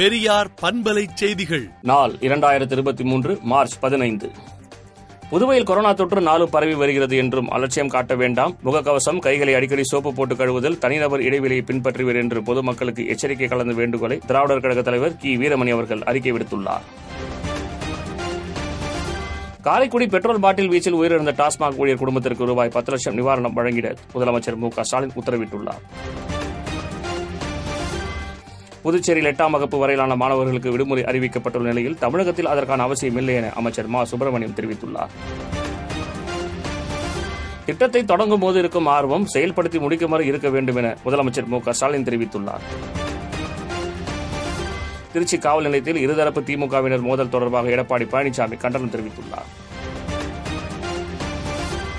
பெரியார் பண்பலை செய்திகள். நாள் இரண்டாயிரத்தி இருபத்தி மூன்று மார்ச் பதினைந்து. புதுவையில் கொரோனா தொற்று நாளும் பரவி வருகிறது என்றும் அலட்சியம் காட்ட வேண்டாம். முகக்கவசம் கைகளை அடிக்கடி சோப்பு போட்டு கழுவுதல் தனிநபர் இடைவெளியை பின்பற்றுவர் என்று பொதுமக்களுக்கு எச்சரிக்கை கலந்த வேண்டுகோளை திராவிடர் கழக தலைவர் கி. வீரமணி அவர்கள் அறிக்கை விடுத்துள்ளார். காரைக்குடி பெட்ரோல் பாட்டில் வீச்சில் உயிரிழந்த டாஸ்மாக் ஊழியர் குடும்பத்திற்கு ரூபாய் பத்து லட்சம் நிவாரணம் வழங்கிட முதலமைச்சர் மு க ஸ்டாலின் உத்தரவிட்டுள்ளார். புதுச்சேரியில் எட்டாம் வகுப்பு வரையிலான மாணவர்களுக்கு விடுமுறை அறிவிக்கப்பட்டுள்ள நிலையில் தமிழகத்தில் அதற்கான அவசியம் இல்லை என அமைச்சர் மா. சுப்பிரமணியம் தெரிவித்துள்ளார். திட்டத்தை தொடங்கும் போது இருக்கும் ஆர்வம் செயல்படுத்தி முடிக்குமாறு இருக்க வேண்டும் என முதலமைச்சர் மு. க. ஸ்டாலின் தெரிவித்துள்ளார். திருச்சி காவல் நிலையத்தில் இருதரப்பு திமுகவினர் மோதல் தொடர்பாக எடப்பாடி பழனிசாமி கண்டனம் தெரிவித்துள்ளார்.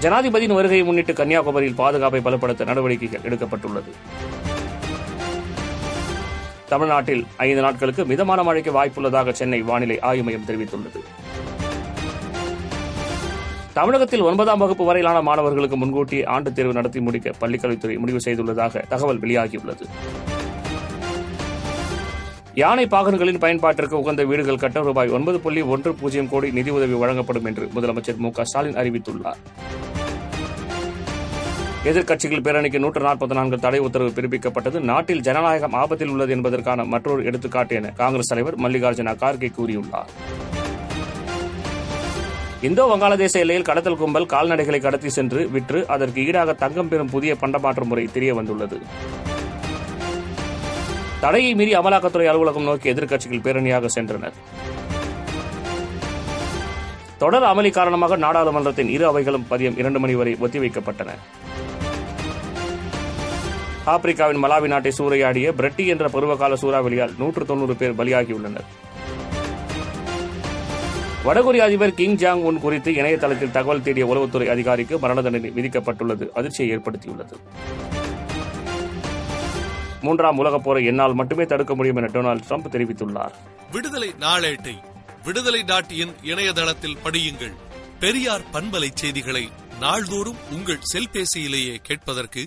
ஜனாதிபதியின் வருகையை முன்னிட்டு கன்னியாகுமரியில் பாதுகாப்பை பலப்படுத்த நடவடிக்கைகள் எடுக்கப்பட்டுள்ளது. தமிழ்நாட்டில் ஐந்து நாட்களுக்கு மிதமான மழைக்கு வாய்ப்புள்ளதாக சென்னை வானிலை ஆய்வு மையம் தெரிவித்துள்ளது. தமிழகத்தில் ஒன்பதாம் வகுப்பு வரையிலான மாணவர்களுக்கு முன்கூட்டியே ஆண்டுத் தேர்வு நடத்தி முடிக்க பள்ளிக்கல்வித்துறை முடிவு செய்துள்ளதாக தகவல் வெளியாகியுள்ளது. யானை பாகன்களின் பயன்பாட்டிற்கு உகந்த வீடுகள் கட்ட ரூபாய் ஒன்பது புள்ளி ஒன்று பூஜ்ஜியம் கோடி நிதியுதவி வழங்கப்படும் என்று முதலமைச்சர் மு க ஸ்டாலின் அறிவித்துள்ளார். எதிர்க்கட்சிகள் பேரணிக்கு நூற்று நாற்பத்தி நான்கு தடை உத்தரவு பிறப்பிக்கப்பட்டது. நாட்டில் ஜனநாயகம் ஆபத்தில் உள்ளது என்பதற்கான மற்றொரு எடுத்துக்காட்டு என காங்கிரஸ் தலைவர் மல்லிகார்ஜுன கார்கே கூறியுள்ளார். இந்தோ வங்காளதேச எல்லையில் கடத்தல் கும்பல் கால்நடைகளை கடத்தி சென்று விற்று அதற்கு ஈடாக தங்கம் பெறும் புதிய பண்டமாற்று முறை தெரிய வந்துள்ளது. தடையை மீறி அமலாக்கத்துறை அலுவலகம் நோக்கி எதிர்க்கட்சிகள் பேரணியாக சென்றனர். தொடர் அமளி காரணமாக நாடாளுமன்றத்தின் இரு அவைகளும் பதியம் இரண்டு மணி வரை ஒத்திவைக்கப்பட்டன. ஆப்பிரிக்காவின் மலாவி நாட்டை சூறையாடிய பிரெட்டி என்ற பருவகால சூறாவளியால் நூற்று தொன்னூறு பேர் பலியாகியுள்ளனர். வடகொரிய அதிபர் கிங் ஜாங் உன் குறித்து இணையதளத்தில் தகவல் தேடிய உளவுத்துறை அதிகாரிக்கு மரண தண்டனை விதிக்கப்பட்டுள்ளது. அதிர்ச்சியை ஏற்படுத்தியுள்ளது. மூன்றாம் உலகப் போரை என்னால் மட்டுமே தடுக்க முடியும் என டொனால்டு ட்ரம்ப் தெரிவித்துள்ளார். விடுதலை நாளேட்டை விடுதலை டாட் இன் இணையதளத்தில் படியுங்கள். பெரியார் பண்பலை செய்திகளை நாள்தோறும் உங்கள் செல்பேசியிலேயே கேட்பதற்கு